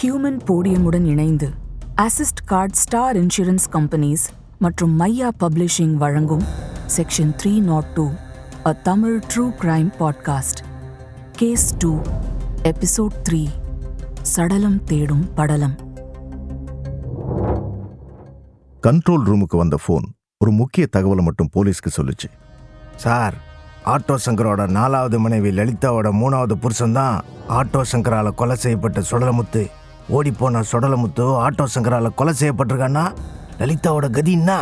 Human போடியமுடன் இணைந்து assist card star insurance companies மற்றும் மையா பப்ளிஷிங் வழங்கும் section three nought two a Tamil true crime podcast. Case two episode three சடலம் தேடும் படலம். கண்ட்ரோல் ரூமுக்கு வந்த ஃபோன் ஒரு முக்கிய தகவலை மட்டும் போலீஸ்க்கு சொல்லுச்சு. சார் ஆட்டோ சங்கரோட நாலாவது மனைவி லலிதாவோட மூணாவது புருஷன்தான் ஆட்டோ சங்கரால கொலை செய்யப்பட்ட சுடலமுத்து ஓடிப்போன சுடலமுத்து ஆட்டோ சங்கரால் கொலை செய்யப்பட்டிருக்கான்னா லலிதாவோட கதி என்ன?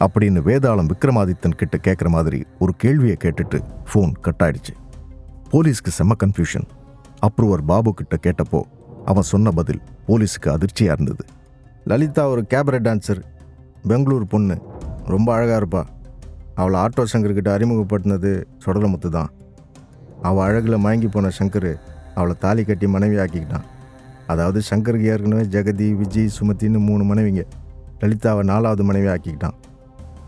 அப்படின்னு வேதாளம் விக்ரமாதித்தன் கிட்ட கேட்குற மாதிரி ஒரு கேள்வியை கேட்டுட்டு ஃபோன் கட் ஆயிடுச்சு போலீஸ்க்கு செம்ம கன்ஃபியூஷன் அப்ரூவர் பாபு கிட்ட கேட்டப்போ அவன் சொன்ன பதில் போலீஸுக்கு அதிர்ச்சியாக இருந்தது. லலிதா ஒரு கேபரே டான்ஸர் பெங்களூர் பொண்ணு ரொம்ப அழகாக இருப்பா. அவளை ஆட்டோ சங்கர்கிட்ட அறிமுகப்படுத்தினது சுடலமுத்து தான். அவள் அழகில் மயங்கி போன சங்கர் அவளை தாலி கட்டி மனைவி ஆக்கிக்கிட்டான் அதாவது சங்கருக்கு ஏற்கனவே ஜெகதி விஜய் சுமதின்னு மூணு மனைவிங்க. லலிதாவை நாலாவது மனைவி ஆக்கிக்கிட்டான்.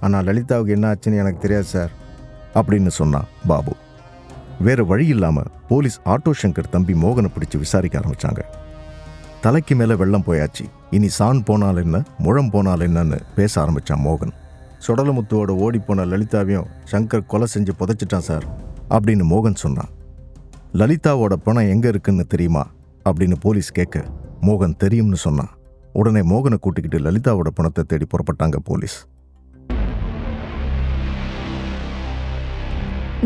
ஆனால் லலிதாவுக்கு என்ன ஆச்சுன்னு எனக்கு தெரியாது சார் அப்படின்னு சொன்னான் பாபு. வேறு வழி இல்லாமல் போலீஸ் ஆட்டோ சங்கர் தம்பி மோகனை பிடிச்சு விசாரிக்க ஆரம்பித்தாங்க தலைக்கு மேலே வெள்ளம் போயாச்சு. இனி சான் போனால் என்ன முழம் போனால் என்னன்னு பேச ஆரம்பிச்சான் மோகன். சுடலமுத்துவோட ஓடிப்போன லலிதாவையும் சங்கர் கொலை செஞ்சு புதைச்சிட்டான் சார் அப்படின்னு மோகன் சொன்னான். லலிதாவோட பணம் எங்கே இருக்குன்னு தெரியுமா? அப்படின்னு போலீஸ் கேட்க மோகன் தெரியும்னு சொன்னான். உடனே மோகனை கூட்டிக்கிட்டு லலிதாவோட பணத்தை தேடி புறப்பட்டாங்க போலீஸ்.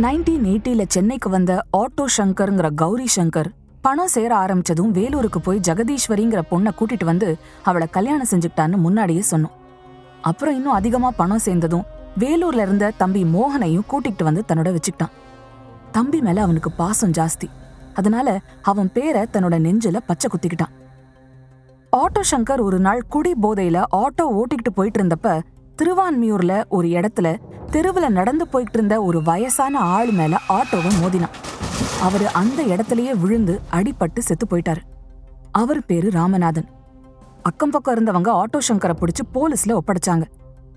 நைன்டீன் எயிட்டியில் சென்னைக்கு வந்த ஆட்டோ சங்கருங்கிற கௌரி சங்கர் பணம் சேர ஆரம்பிச்சதும் வேலூருக்கு போய் ஜெகதீஸ்வரிங்கிற பொண்ணை கூட்டிட்டு வந்து அவளை கல்யாணம் செஞ்சுக்கிட்டான்னு முன்னாடியே சொன்னோம் அப்புறம் இன்னும் அதிகமாக பணம் சேர்ந்ததும் வேலூர்ல இருந்த தம்பி மோகனையும் கூட்டிகிட்டு வந்து தன்னோட வச்சுக்கிட்டான். தம்பி மேலே அவனுக்கு பாசம் ஜாஸ்தி. அதனால அவன் பேரை தன்னோட நெஞ்சில பச்சை குத்திக்கிட்டான். ஆட்டோ சங்கர் ஒரு நாள் குடி போதையில ஆட்டோ ஓட்டிக்கிட்டு போயிட்டு இருந்தப்ப திருவான்மியூர்ல ஒரு இடத்துல தெருவுல நடந்து போயிட்டு இருந்த ஒரு வயசான ஆள் மேல ஆட்டோவை மோதினான். அவரு அந்த இடத்துலயே விழுந்து அடிபட்டு செத்து போயிட்டாரு. அவர் பேரு ராமநாதன். அக்கம் பக்கம் இருந்தவங்க ஆட்டோ சங்கரை பிடிச்சு போலீஸ்ல ஒப்படைச்சாங்க.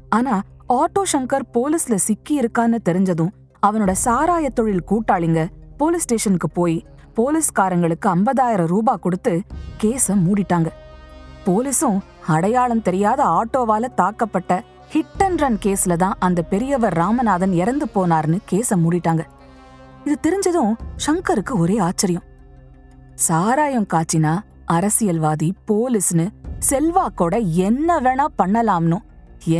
ஆனா ஆட்டோ சங்கர் போலீஸ்ல சிக்கி இருக்கான்னு தெரிஞ்சதும் அவனோட சாராய தொழில் கூட்டாளிங்க போலீஸ் ஸ்டேஷனுக்கு போய் போலீஸ்காரங்களுக்கு ஐம்பதாயிரம் ரூபாய் கொடுத்து கேஸ மூடிட்டாங்க. போலீஸும் அடையாளம் தெரியாத ஆட்டோவால தாக்கப்பட்ட ஹிட் அண்ட் ரன் கேஸ்ல தான் அந்த பெரியவர் ராமநாதன் இறந்து போனார்னு கேஸ மூடிட்டாங்க. இது தெரிஞ்சதும் சங்கருக்கு ஒரே ஆச்சரியம். சாராயம் காய்ச்சினா அரசியல்வாதி போலீஸ்னு செல்வாக்கோட என்ன வேணா பண்ணலாம்னு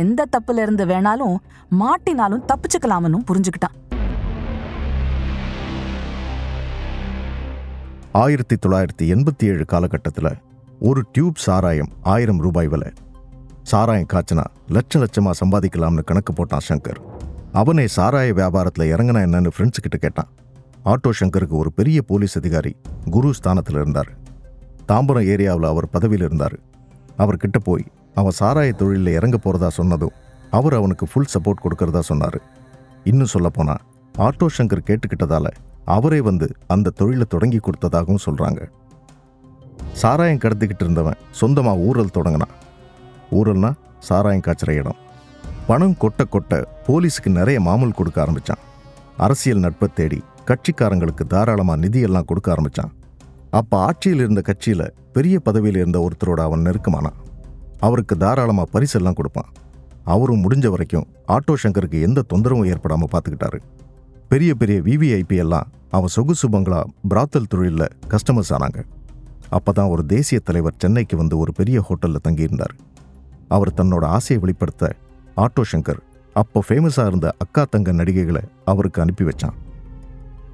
எந்த தப்புல இருந்து வேணாலும் மாட்டினாலும் தப்பிச்சுக்கலாம்னு புரிஞ்சுக்கிட்டான். ஆயிரத்தி தொள்ளாயிரத்தி எண்பத்தி ஏழு காலகட்டத்தில் ஒரு டியூப் சாராயம் ஆயிரம் ரூபாய் விலை. சாராயம் காய்ச்சினா லட்ச லட்சமா சம்பாதிக்கலாம்னு கணக்கு போட்டான் சங்கர். அவனே சாராய வியாபாரத்தில் இறங்கினா என்னன்னு ஃப்ரெண்ட்ஸ் கிட்ட கேட்டான். ஆட்டோ சங்கருக்கு ஒரு பெரிய போலீஸ் அதிகாரி குரு ஸ்தானத்தில் இருந்தார். தாம்பரம் ஏரியாவில் அவர் பதவியில் இருந்தார். அவர்கிட்ட போய் அவன் சாராய தொழிலில் இறங்க போறதா சொன்னதும் அவர் அவனுக்கு ஃபுல் சப்போர்ட் கொடுக்கறதா சொன்னார். இன்னும் சொல்லப்போனால் ஆட்டோ சங்கர் கேட்டுக்கிட்டதால அவரே வந்து அந்த தொழிலை தொடங்கி கொடுத்ததாகவும் சொல்றாங்க. சாராயம் கடத்திக்கிட்டு இருந்தவன் சொந்தமாக ஊரல் தொடங்கினான். ஊரல்னா சாராயம் காய்ச்சற இடம். பணம் கொட்ட கொட்ட போலீஸுக்கு நிறைய மாமூல் கொடுக்க ஆரம்பிச்சான். அரசியல் நட்பை தேடி கட்சிக்காரங்களுக்கு தாராளமா நிதியெல்லாம் கொடுக்க ஆரம்பிச்சான். அப்போ ஆட்சியில் இருந்த கட்சியில பெரிய பதவியில் இருந்த ஒருத்தரோட அவன் நெருக்கமானான் அவருக்கு தாராளமா பரிசெல்லாம் கொடுப்பான். அவரும் முடிஞ்ச வரைக்கும் ஆட்டோ சங்கருக்கு எந்த தொந்தரவும் ஏற்படாம பார்த்துக்கிட்டாரு பெரிய பெரிய விவிஐபி எல்லாம் அவன் சொகுசு பங்களா பிராத்தல் தொழில்ல கஸ்டமர்ஸ் ஆனாங்க. அப்பதான் ஒரு தேசிய தலைவர் சென்னைக்கு வந்து ஒரு பெரிய ஹோட்டல்ல தங்கியிருந்தார். அவர் தன்னோட ஆசையை வெளிப்படுத்த ஆட்டோ சங்கர் அப்போ ஃபேமஸா இருந்த அக்கா தங்க நடிகைகளை அவருக்கு அனுப்பி வச்சான்.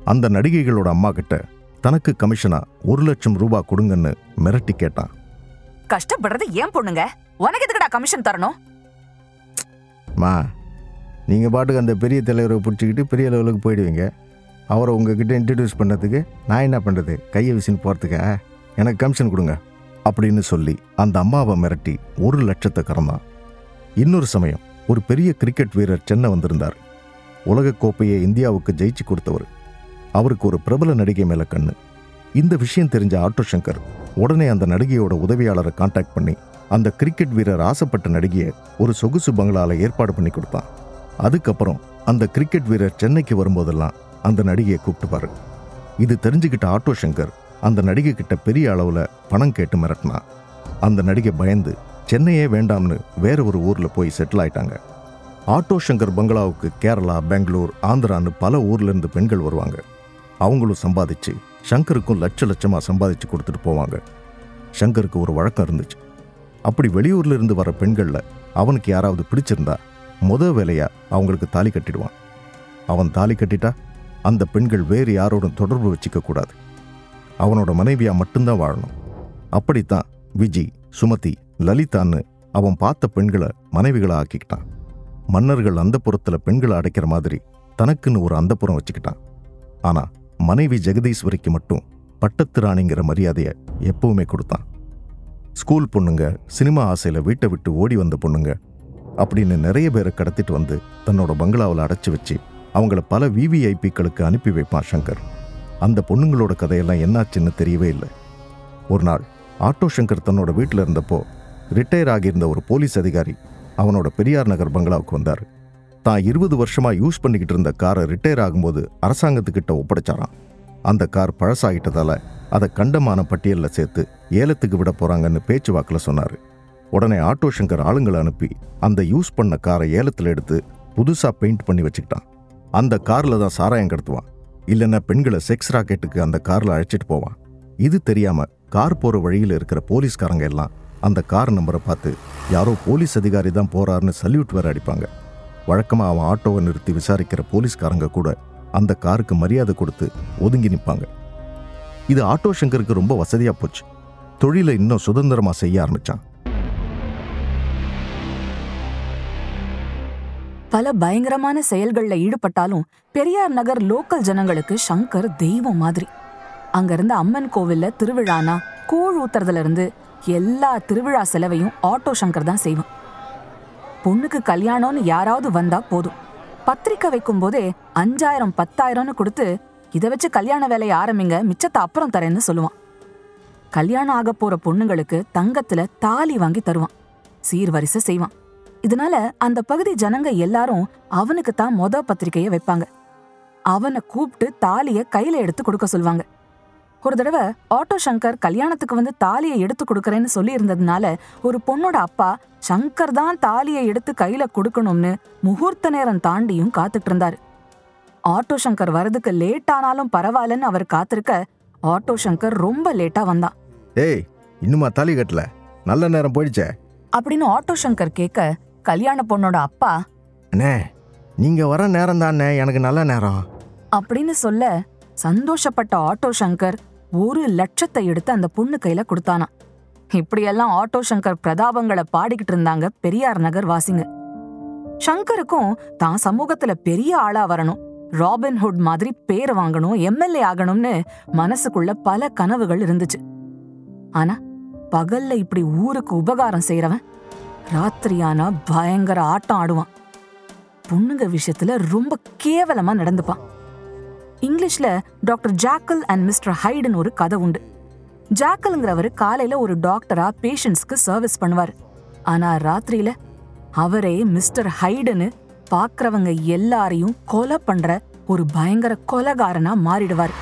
அந்த நடிகைகளோட அம்மா கிட்ட தனக்கு கமிஷனா ஒரு லட்சம் ரூபாய் கொடுங்கன்னு மிரட்டி கேட்டான். கஷ்டப்படுறது ஏன் பொண்ணுங்க? உனக்கு எதுக்குடா கமிஷன் தரணும்? மா நீங்கள் பாட்டுக்கு அந்த பெரிய தலைவரை பிடிச்சிக்கிட்டு பெரிய லெவலுக்கு போயிடுவீங்க. அவரை உங்ககிட்ட இன்ட்ரடியூஸ் பண்ணதுக்கு நான் என்ன பண்ணுறது கையை விசின்னு போகிறதுக்கா எனக்கு கமிஷன் கொடுங்க. அப்படின்னு சொல்லி அந்த அம்மாவை மிரட்டி ஒரு லட்சத்தை கறந்தான். இன்னொரு சமயம் ஒரு பெரிய கிரிக்கெட் வீரர் சென்னை வந்திருந்தார். உலகக் கோப்பையை இந்தியாவுக்கு ஜெயிச்சு கொடுத்தவர். அவருக்கு ஒரு பிரபல நடிகை மேலே கண்ணு. இந்த விஷயம் தெரிஞ்ச ஆட்டோ சங்கர் உடனே அந்த நடிகையோட உதவியாளரை காண்டாக்ட் பண்ணி அந்த கிரிக்கெட் வீரர் ஆசைப்பட்ட நடிகையை ஒரு சொகுசு பங்களாவில் ஏற்பாடு பண்ணி கொடுத்தான். அதுக்கப்புறம் அந்த கிரிக்கெட் வீரர் சென்னைக்கு வரும்போதெல்லாம் அந்த நடிகையை கூப்பிட்டுப்பாரு. இது தெரிஞ்சுக்கிட்ட ஆட்டோ சங்கர் அந்த நடிகை கிட்ட பெரிய அளவில் பணம் கேட்டு மிரட்டினான் அந்த நடிகை பயந்து சென்னையே வேண்டாம்னு வேற ஒரு ஊரில் போய் செட்டில் ஆயிட்டாங்க. ஆட்டோ சங்கர் பங்களாவுக்கு கேரளா பெங்களூர் ஆந்திரான்னு பல ஊர்ல இருந்து பெண்கள் வருவாங்க. அவங்களும் சம்பாதிச்சு சங்கருக்கும் லட்ச லட்சமா சம்பாதிச்சு கொடுத்துட்டு போவாங்க. சங்கருக்கு ஒரு வழக்கம் இருந்துச்சு. அப்படி வெளியூர்ல இருந்து வர பெண்கள்ல அவனுக்கு யாராவது பிடிச்சிருந்தா முத வேலையா அவங்களுக்கு தாலி கட்டிடுவான். அவன் தாலி கட்டிட்டா அந்த பெண்கள் வேறு யாரோடும் தொடர்பு வச்சுக்கக்கூடாது அவனோட மனைவியா மட்டும்தான் வாழணும். அப்படித்தான் விஜி சுமதி லலிதான்னு அவன் பார்த்த பெண்களை மனைவிகளை ஆக்கிக்கிட்டான். மன்னர்கள் அந்த பெண்களை அடைக்கிற மாதிரி தனக்குன்னு ஒரு அந்தப்புறம் வச்சுக்கிட்டான். ஆனால் மனைவி ஜெகதீஸ்வரிக்கு மட்டும் பட்டத்து ராணிங்கிற மரியாதையை எப்பவுமே கொடுத்தான். ஸ்கூல் பொண்ணுங்க சினிமா ஆசையில வீட்டை விட்டு ஓடி வந்த பொண்ணுங்க அப்படின்னு நிறைய பேரை கடத்திட்டு வந்து தன்னோட பங்களாவில் அடைச்சி வச்சு அவங்கள பல விவிஐபிக்களுக்கு அனுப்பி வைப்பான் சங்கர். அந்த பொண்ணுங்களோட கதையெல்லாம் என்னாச்சுன்னு தெரியவே இல்லை. ஒரு நாள் ஆட்டோ சங்கர் தன்னோட வீட்டில் இருந்தப்போ ரிட்டையர் ஆகியிருந்த ஒரு போலீஸ் அதிகாரி அவனோட பெரியார் நகர் பங்களாவுக்கு வந்தார். தான் இருபது வருஷமா யூஸ் பண்ணிக்கிட்டு இருந்த காரை ரிட்டையர் ஆகும்போது அரசாங்கத்துக்கிட்ட ஒப்படைச்சாராம். அந்த கார் பழசாகிட்டதால் அதை கண்டமான பட்டியலில் சேர்த்து ஏலத்துக்கு விட போறாங்கன்னு பேச்சுவாக்கில் சொன்னார். உடனே ஆட்டோ சங்கர் ஆளுங்களை அனுப்பி அந்த யூஸ் பண்ண காரை ஏலத்தில் எடுத்து புதுசாக பெயிண்ட் பண்ணி வச்சுக்கிட்டான். அந்த காரில் தான் சாராயம் கடத்துவான். இல்லைன்னா பெண்களை செக்ஸ் ராக்கெட்டுக்கு அந்த காரில் அழைச்சிட்டு போவான். இது தெரியாம கார் போகிற வழியில் இருக்கிற போலீஸ்காரங்க எல்லாம் அந்த கார் நம்பரை பார்த்து யாரோ போலீஸ் அதிகாரி தான் போறாருன்னு சல்யூட் வேற அடிப்பாங்க. வழக்கமாக அவன் ஆட்டோவை நிறுத்தி விசாரிக்கிற போலீஸ்காரங்க கூட அந்த காருக்கு மரியாதை கொடுத்து ஒதுங்கி நிற்பாங்க இது ஆட்டோ சங்கருக்கு ரொம்ப வசதியாக போச்சு. தொழிலை இன்னும் சுதந்திரமாக செய்ய ஆரம்பிச்சான். பல பயங்கரமான செயல்கள்ல ஈடுபட்டாலும் பெரியார் நகர் லோக்கல் ஜனங்களுக்கு சங்கர் தெய்வம் மாதிரி. அங்கிருந்து அம்மன் கோவில்ல திருவிழானா கூழ் ஊத்துறதுல இருந்து எல்லா திருவிழா செலவையும் ஆட்டோ சங்கர் தான் செய்வான். பொண்ணுக்கு கல்யாணம்னு யாராவது வந்தா போதும். பத்திரிக்கை வைக்கும் போதே அஞ்சாயிரம் பத்தாயிரம்னு கொடுத்து இதை வச்சு கல்யாண வேலையை ஆரம்பிங்க மிச்சத்தை அப்புறம் தரேன்னு சொல்லுவான். கல்யாணம் ஆக போற பொண்ணுங்களுக்கு தங்கத்துல தாலி வாங்கி தருவான். சீர்வரிசை செய்வான். இதனால அந்த பகுதி ஜனங்க எல்லாரும் அவனுக்கு தான் மொத பத்திரிக்கைய வைப்பாங்க. அவனை கூப்பிட்டு தாலிய கையில எடுத்து கொடுக்க சொல்லுவாங்க. ஒரு தடவை ஆட்டோ சங்கர் கல்யாணத்துக்கு வந்து தாலியை எடுத்து கொடுக்கறேன்னு சொல்லி இருந்ததுனால ஒரு பொண்ணோட அப்பா சங்கர் தான் தாலியை எடுத்து கையில கொடுக்கணும்னு முகூர்த்த நேரம் தாண்டியும் காத்துட்டு இருந்தாரு. ஆட்டோ சங்கர் வரதுக்கு லேட் ஆனாலும் பரவாயில்லன்னு அவர் காத்திருக்க ஆட்டோ சங்கர் ரொம்ப லேட்டா வந்தான். ஏய் இன்னுமா தாலி கட்டல? நல்ல நேரம் போயிடுச்சே. அப்படின்னு ஆட்டோ சங்கர் கேட்க கல்யாண பொண்ணோட அப்பா? அண்ணே நீங்க வர நேரம் தானே எனக்கு நல்ல நேரம். அப்படின்னு சொல்ல சந்தோஷப்பட்ட ஆட்டோ சங்கர் ஒரு லட்சத்தை எடுத்து அந்த பொண்ணு கையில கொடுத்தானா இப்படியெல்லாம் ஆட்டோ சங்கர் பிரதாபங்களை பாடிக்கிட்டு இருந்தாங்க பெரியார் நகர் வாசிங்க. சங்கருக்கும் தான் சமூகத்துல பெரிய ஆளா வரணும். ராபின்ஹுட் மாதிரி பேர் வாங்கணும் எம்எல்ஏ ஆகணும்னு மனசுக்குள்ள பல கனவுகள் இருந்துச்சு. ஆனா பகல்ல இப்படி ஊருக்கு உபகாரம் செய்யறவன் ராத்திரியானா பயங்கர ஆட்டம் ஆடுவான். பொண்ணுங்க விஷயத்துல ரொம்ப கேவலமா நடந்துப்பான். இங்கிலீஷ்ல டாக்டர் ஜாக்கல் அண்ட் மிஸ்டர் ஹைடுன்னு ஒரு கதை உண்டு. ஜாக்கல்ங்கிறவர் காலையில ஒரு டாக்டரா பேஷண்ட்ஸ்க்கு சர்வீஸ் பண்ணுவார். ஆனா ராத்திரியில அவரே மிஸ்டர் ஹைடுன்னு பாக்குறவங்க எல்லாரையும் கொலை பண்ற ஒரு பயங்கர கொலகாரனா மாறிடுவார்.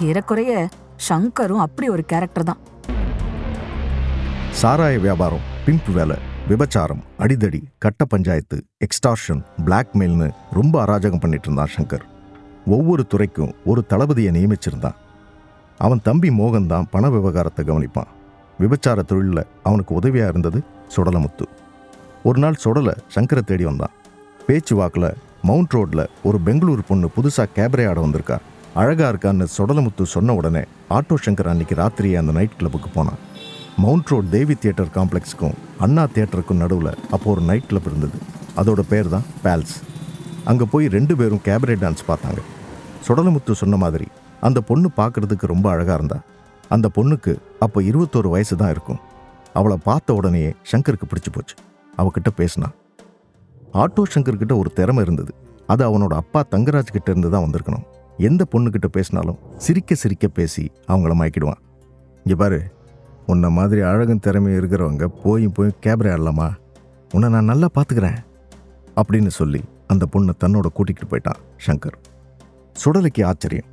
ஏறக்குறைய சங்கரும் அப்படி ஒரு கேரக்டர் தான். சாராய வியாபாரம் பிம்பு வேலை. விபச்சாரம் அடிதடி கட்ட பஞ்சாயத்து எக்ஸ்டார்ஷன் பிளாக்மெயில்னு ரொம்ப அராஜகம் பண்ணிட்டு இருந்தான் சங்கர். ஒவ்வொரு துறைக்கும் ஒரு தளபதியை நியமிச்சிருந்தான். அவன் தம்பி மோகன் தான் பண விவகாரத்தை கவனிப்பான். விபச்சார தொழிலில் அவனுக்கு உதவியாக இருந்தது சுடலமுத்து. ஒரு நாள் சுடலை சங்கரை தேடி வந்தான். பேச்சு வாக்கில் மவுண்ட் ரோட்டில் ஒரு பெங்களூர் பொண்ணு புதுசாக கேபரே ஆட வந்திருக்கா. அழகாக இருக்கான்னு சுடலமுத்து சொன்ன உடனே ஆட்டோ சங்கர் அன்னைக்கு ராத்திரியே அந்த நைட் கிளப்புக்கு போனான். மவுண்ட் ரோட் தேவி தியேட்டர் காம்ப்ளெக்ஸுக்கும் அண்ணா தியேட்டருக்கும் நடுவில் அப்போ ஒரு நைட் கிளப் இருந்தது. அதோட பேர் தான் பேல்ஸ் அங்கே போய் ரெண்டு பேரும் கேபரே டான்ஸ் பார்த்தாங்க. சுடலமுத்து சொன்ன மாதிரி அந்த பொண்ணு பார்க்கறதுக்கு ரொம்ப அழகாக இருந்தா. அந்த பொண்ணுக்கு அப்போ இருபத்தோரு வயசு தான் இருக்கும். அவளை பார்த்த உடனேயே ஷங்கருக்கு பிடிச்சி போச்சு. அவகிட்ட பேசினான் ஆட்டோ ஷங்கர்கிட்ட ஒரு திறமை இருந்தது. அது அவனோட அப்பா தங்கராஜ் கிட்ட இருந்து தான் வந்திருக்கணும். எந்த பொண்ணுக்கிட்ட பேசினாலும் சிரிக்க சிரிக்க பேசி அவங்கள மயக்கிடுவான். இங்கே பாரு உன்னை மாதிரி அழகும் திறமை இருக்கிறவங்க போய் போய் கேபரே ஆடலாமா? உன்னை நான் நல்லா பார்த்துக்கிறேன் அப்படின்னு சொல்லி அந்த பொண்ணை தன்னோட கூட்டிகிட்டு போயிட்டான் சங்கர். சுடலைக்கு ஆச்சரியம்.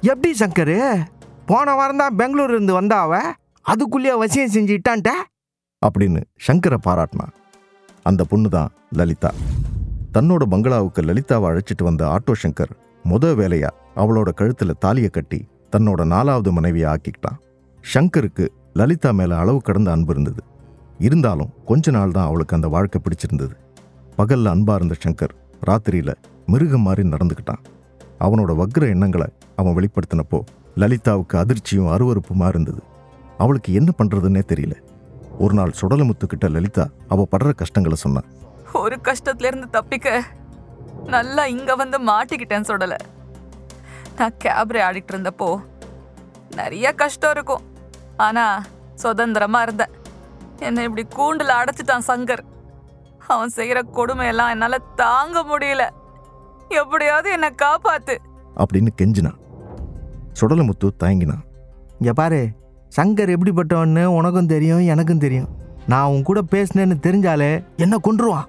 எப்படி சங்கரு? போன வாரம் தான் பெங்களூர் இருந்து வந்தா அவ? அதுக்குள்ளேயே வசியம் செஞ்சுட்டான்ட்ட அப்படின்னு சங்கரை பாராட்டினான். அந்த பொண்ணு தான் லலிதா. தன்னோட பங்களாவுக்கு லலிதாவை அழைச்சிட்டு வந்த ஆட்டோ சங்கர் முத வேலையா அவளோட கழுத்துல தாலியை கட்டி தன்னோட நாலாவது மனைவியை ஆக்கிக்கிட்டான். சங்கருக்கு லலிதா மேலே அளவு கடந்த அன்பு இருந்தது. இருந்தாலும் கொஞ்ச நாள் தான் அவளுக்கு அந்த வாழ்க்கை பிடிச்சிருந்தது. பகல்ல அன்பாக இருந்த சங்கர் ராத்திரியில் மிருகம் மாதிரி நடந்துக்கிட்டான். அவனோட வக்ர எண்ணங்களை அவன் வெளிப்படுத்தினப்போ லலிதாவுக்கு அதிர்ச்சியும் அருவறுப்புமா இருந்தது. அவளுக்கு என்ன பண்ணுறதுன்னே தெரியல. ஒரு நாள் சுடலமுத்துக்கிட்ட லலிதா அவ படுற கஷ்டங்களை சொன்னான் ஒரு கஷ்டத்துலேருந்து தப்பிக்க நல்லா இங்க வந்து மாட்டிக்கிட்டேன் சுடலை. நான் கேப்ரே ஆடிட்டு இருந்தப்போ நிறைய கஷ்டம் இருக்கும். ஆனா சுதந்திரமா இருந்தேன் என்னை இப்படி கூண்டுல அடைச்சிட்டான் சங்கர். அவன் செய்யற கொடுமையெல்லாம் என்னால தாங்க முடியல. எப்படியாவது என்னை காப்பாத்து. அப்படின்னு கெஞ்சினான். சுடலமுத்து தயங்கினான். இங்க பாரு சங்கர் எப்படிப்பட்டவன்னு உனக்கும் தெரியும் எனக்கும் தெரியும். நான் உன் கூட பேசினேன்னு தெரிஞ்சாலே என்ன கொன்றுவான்.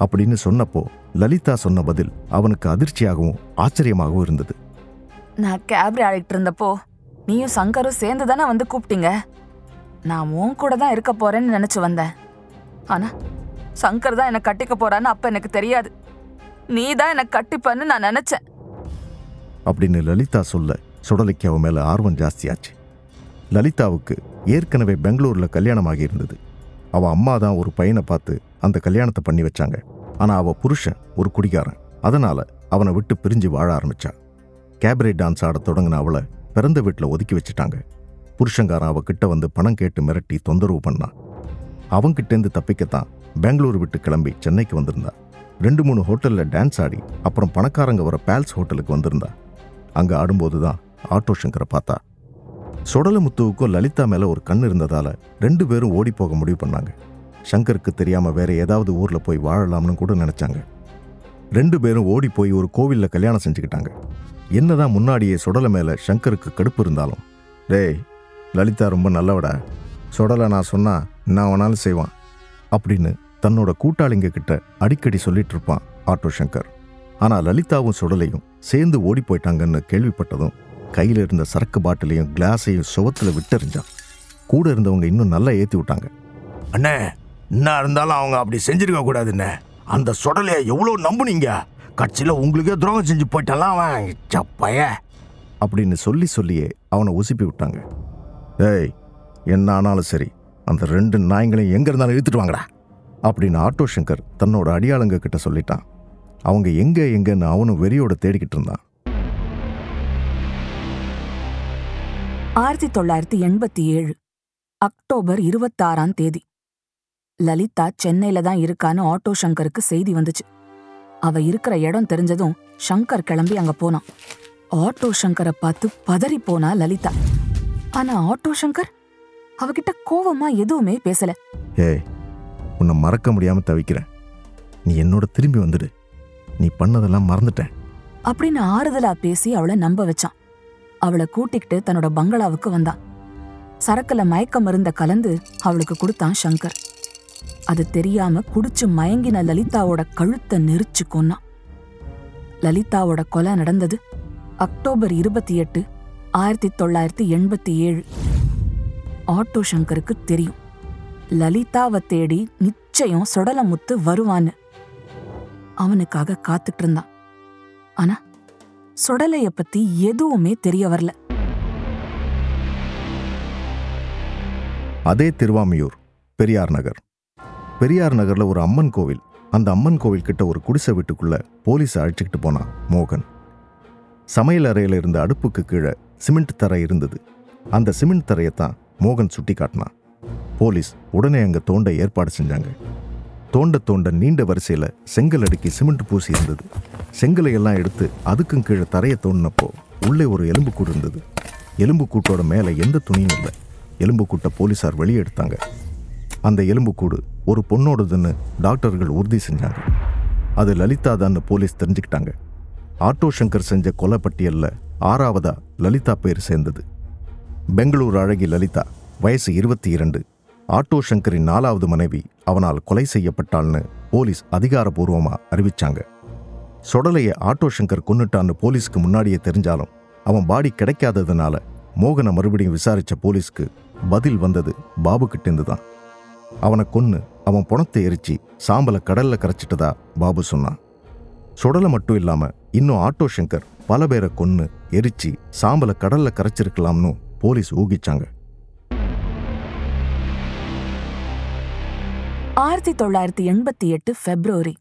அப்படின்னு சொன்னப்போ லலிதா சொன்ன பதில் அவனுக்கு அதிர்ச்சியாகவும் ஆச்சரியமாகவும் இருந்தது. நான் கேப்ரே ஆடிட்டு இருந்தப்போ நீயும் சங்கரும் சேர்ந்து தானே வந்து கூப்பிட்டீங்க? நான் உன் கூட தான் இருக்க போறேன்னு நினச்சி வந்தேன். ஆனா சங்கர் தான் என்னை கட்டிக்க போறான்னு அப்ப எனக்கு தெரியாது. நீ தான் என்னை கட்டிப்பன்னு நான் நினைச்சேன். அப்படின்னு லலிதா சொல்ல சுடலைக்கு அவன் மேல ஆர்வம் ஜாஸ்தியாச்சு. லலிதாவுக்கு ஏற்கனவே பெங்களூர்ல கல்யாணமாகி இருந்தது. அவ அம்மா தான் ஒரு பையனை பார்த்து அந்த கல்யாணத்தை பண்ணி வச்சாங்க. ஆனா அவ புருஷன் ஒரு குடிகாரன். அதனால அவனை விட்டு பிரிஞ்சு வாழ ஆரம்பிச்சான் கேபரே டான்ஸ் ஆட தொடங்கின அவளை பிறந்த வீட்டில் ஒதுக்கி வச்சுட்டாங்க. புருஷங்காரன் அவகிட்ட வந்து பணம் கேட்டு மிரட்டி தொந்தரவு பண்ணான் அவங்கிட்டேருந்து தப்பிக்கத்தான் பெங்களூர் விட்டு கிளம்பி சென்னைக்கு வந்திருந்தா. ரெண்டு மூணு ஹோட்டல்ல டான்ஸ் ஆடி அப்புறம் பணக்காரங்க வர பேல்ஸ் ஹோட்டலுக்கு வந்திருந்தா. அங்க ஆடும்போது தான் ஆட்டோ சங்கரை பார்த்தா. சுடலமுத்துவுக்கும் லலிதா மேல ஒரு கண் இருந்ததால ரெண்டு பேரும் ஓடி போக முடிவு பண்ணாங்க. சங்கருக்கு தெரியாம வேற ஏதாவது ஊரில் போய் வாழலாம்னு கூட நினச்சாங்க. ரெண்டு பேரும் ஓடி போய் ஒரு கோவில்ல கல்யாணம் செஞ்சுக்கிட்டாங்க. என்னதான் முன்னாடியே சுடலை மேலே சங்கருக்கு கடுப்பு இருந்தாலும் டேய் லலிதா ரொம்ப நல்லவடா. சுடலை நான் சொன்னால் நான் வேணாலும் செய்வான் அப்படின்னு தன்னோட கூட்டாளிங்க கிட்ட அடிக்கடி சொல்லிட்டு இருப்பான் ஆட்டோ சங்கர். ஆனால் லலிதாவும் சுடலையும் சேர்ந்து ஓடி போயிட்டாங்கன்னு கேள்விப்பட்டதும் கையில் இருந்த சரக்கு பாட்டிலையும் கிளாஸையும் சுவத்தில் விட்டெறிஞ்சான். கூட இருந்தவங்க இன்னும் நல்லா ஏற்றி விட்டாங்க. அண்ணே என்ன இருந்தாலும் அவங்க அப்படி செஞ்சிருக்க கூடாதுண்ணே. அந்த சுடலையை எவ்வளோ நம்புனீங்க? கட்சியில் உங்களுக்கே துரோகம் செஞ்சு போயிட்டாலாம் அவன். சப்பைய அப்படின்னு சொல்லி சொல்லியே அவனை உசுப்பி விட்டாங்க. ஏய் என்ன ஆனாலும் சரி அந்த ரெண்டு நாய்ங்களையும் எங்க இருந்தாலும் இழுத்துட்டு வாங்கடா அப்படின்னு ஆட்டோ சங்கர் தன்னோட அடியாளுங்க கிட்ட சொல்லிட்டான். அவங்க எங்க எங்கன்னு அவனும் வெறியோட தேடிக்கிட்டு இருந்தான். ஆயிரத்தி தொள்ளாயிரத்தி எண்பத்தி ஏழு அக்டோபர் இருபத்தாறாம் தேதி லலிதா சென்னையில தான் இருக்கான்னு ஆட்டோ சங்கருக்கு செய்தி வந்துச்சு. அவ இருக்கிற இடம் தெரிஞ்சதும் சங்கர் கிளம்பி அங்க போனான். ஆட்டோ சங்கரை பார்த்து பதறி போனா லலிதா. ஆனா ஆட்டோ சங்கர்? அவகிட்ட கோவமா எதுவுமே பேசல. ஏய் உன்னை மறக்க முடியாம தவிக்கிறேன். நீ என்னோட திரும்பி வந்துடு. நீ பண்ணதெல்லாம் மறந்துட்டேன். அப்படின்னு ஆறுதலா பேசி அவளை நம்ப வச்சான். அவளை கூட்டிக்கிட்டு தன்னோட பங்களாவுக்கு வந்தான். சரக்குல மயக்க மருந்த கலந்து அவளுக்கு கொடுத்தான் சங்கர். அது தெரியாம குடிச்சு மயங்கின லலிதாவோட கழுத்தை நெரிச்சு கொன்னான் லலிதாவோட கொலை நடந்தது அக்டோபர் இருபத்தி எட்டு ஆயிரத்தி தொள்ளாயிரத்தி எண்பத்தி ஏழு. ஆட்டோ சங்கருக்கு தெரியும். லலிதாவை தேடி நிச்சயம் சுடலமுத்து வருவான்னு. அவனுக்காக காத்துட்டு இருந்தான். ஆனா சுடலைய பத்தி எதுவுமே தெரிய வரல. அதே திருவாமியூர் பெரியார் நகர். பெரியார் நகரில் ஒரு அம்மன் கோவில். அந்த அம்மன் கோவில் கிட்ட ஒரு குடிசை வீட்டுக்குள்ளே போலீஸ் அழைச்சிக்கிட்டு போனான் மோகன். சமையல் அறையில் இருந்த அடுப்புக்கு கீழே சிமெண்ட் தரை இருந்தது. அந்த சிமெண்ட் தரையைத்தான் மோகன் சுட்டி காட்டினான். போலீஸ் உடனே அங்கே தோண்ட ஏற்பாடு செஞ்சாங்க. தோண்ட தோண்ட நீண்ட வரிசையில் செங்கல் அடுக்கி சிமெண்ட் பூசி இருந்தது. செங்கலை எல்லாம் எடுத்து அதுக்கும் கீழே தரையை தோண்டினப்போ உள்ளே ஒரு எலும்புக்கூடு இருந்தது. எலும்புக்கூட்டோட மேலே எந்த துணியும் இல்லை. எலும்புக்கூட்டை போலீசார் வெளியே எடுத்தாங்க. அந்த எலும்புக்கூடு ஒரு பொண்ணோடதுன்னு டாக்டர்கள் உறுதி செஞ்சாங்க. அது லலிதா தான் போலீஸ் தெரிஞ்சுக்கிட்டாங்க. ஆட்டோ சங்கர் செஞ்ச கொலை பட்டியல்ல ஆறாவதா லலிதா பேர் சேர்ந்தது. பெங்களூர் அழகி லலிதா வயசு இருபத்தி இரண்டு. ஆட்டோ சங்கரின் நாலாவது மனைவி அவனால் கொலை செய்யப்பட்டாள்னு போலீஸ் அதிகாரபூர்வமாக அறிவிச்சாங்க. சொடலைய ஆட்டோ சங்கர் கொன்னுட்டான்னு போலீஸ்க்கு முன்னாடியே தெரிஞ்சாலும் அவன் பாடி கிடைக்காததுனால மோகனை மறுபடியும் விசாரித்த போலீஸ்க்கு பதில் வந்தது பாபு கிட்டேருந்து தான் அவனை கொன்னு அவன் பணத்தை எரிச்சு சாம்பலை கடல்ல கரைச்சிட்டதா பாபு சொன்னான். சுடலை மட்டும் இல்லாம இன்னும் ஆட்டோ சங்கர் பல பேரை கொன்னு எரிச்சு சாம்பலை கடல்ல கரைச்சிருக்கலாம்னு போலீஸ் ஊகிச்சாங்க. ஆயிரத்தி தொள்ளாயிரத்தி எண்பத்தி எட்டு பிப்ரவரி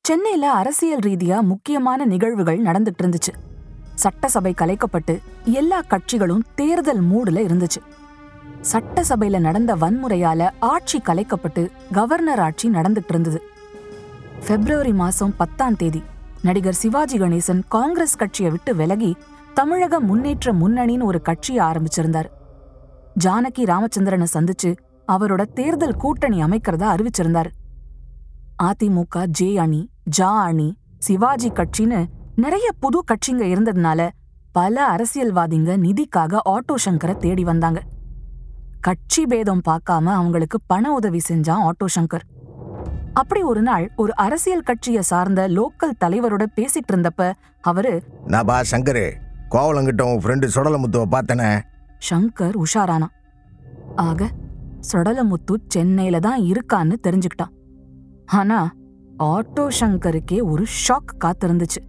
சென்னையில அரசியல் ரீதியா முக்கியமான நிகழ்வுகள் நடந்துட்டு இருந்துச்சு. சட்டசபை கலைக்கப்பட்டு எல்லா கட்சிகளும் தேர்தல் மூடுல இருந்துச்சு. சட்டசபையில நடந்த வன்முறையால ஆட்சி கலைக்கப்பட்டு கவர்னர் ஆட்சி நடந்துட்டு இருந்தது. பிப்ரவரி மாசம் பத்தாம் தேதி நடிகர் சிவாஜி கணேசன் காங்கிரஸ் கட்சியை விட்டு விலகி தமிழக முன்னேற்ற முன்னணின்னு ஒரு கட்சியை ஆரம்பிச்சிருந்தார். ஜானகி ராமச்சந்திரனை சந்திச்சு அவரோட தேர்தல் கூட்டணி அமைக்கிறதா அறிவிச்சிருந்தாரு. அதிமுக ஜே அணி ஜா அணி சிவாஜி கட்சின்னு நிறைய புது கட்சிங்க இருந்ததுனால பல அரசியல்வாதிங்க நிதிக்காக ஆட்டோ சங்கரை தேடி வந்தாங்க. கட்சி பேதம் பார்க்காம அவங்களுக்கு பண உதவி செஞ்சான் ஆட்டோ சங்கர். அப்படி ஒரு நாள் ஒரு அரசியல் கட்சியை சார்ந்த லோக்கல் தலைவரோட பேசிட்டு இருந்தப்ப அவரு நான் பா சங்கரு கோவலங்கிட்ட உன் ஃப்ரெண்டு சுடலமுத்துவை பார்த்தனே. சங்கர் உஷாரானா. ஆக சொடலமுத்து சென்னையில தான் இருக்கான்னு தெரிஞ்சுக்கிட்டான். ஆனா ஆட்டோ சங்கருக்கே ஒரு ஷாக் காத்திருந்துச்சு.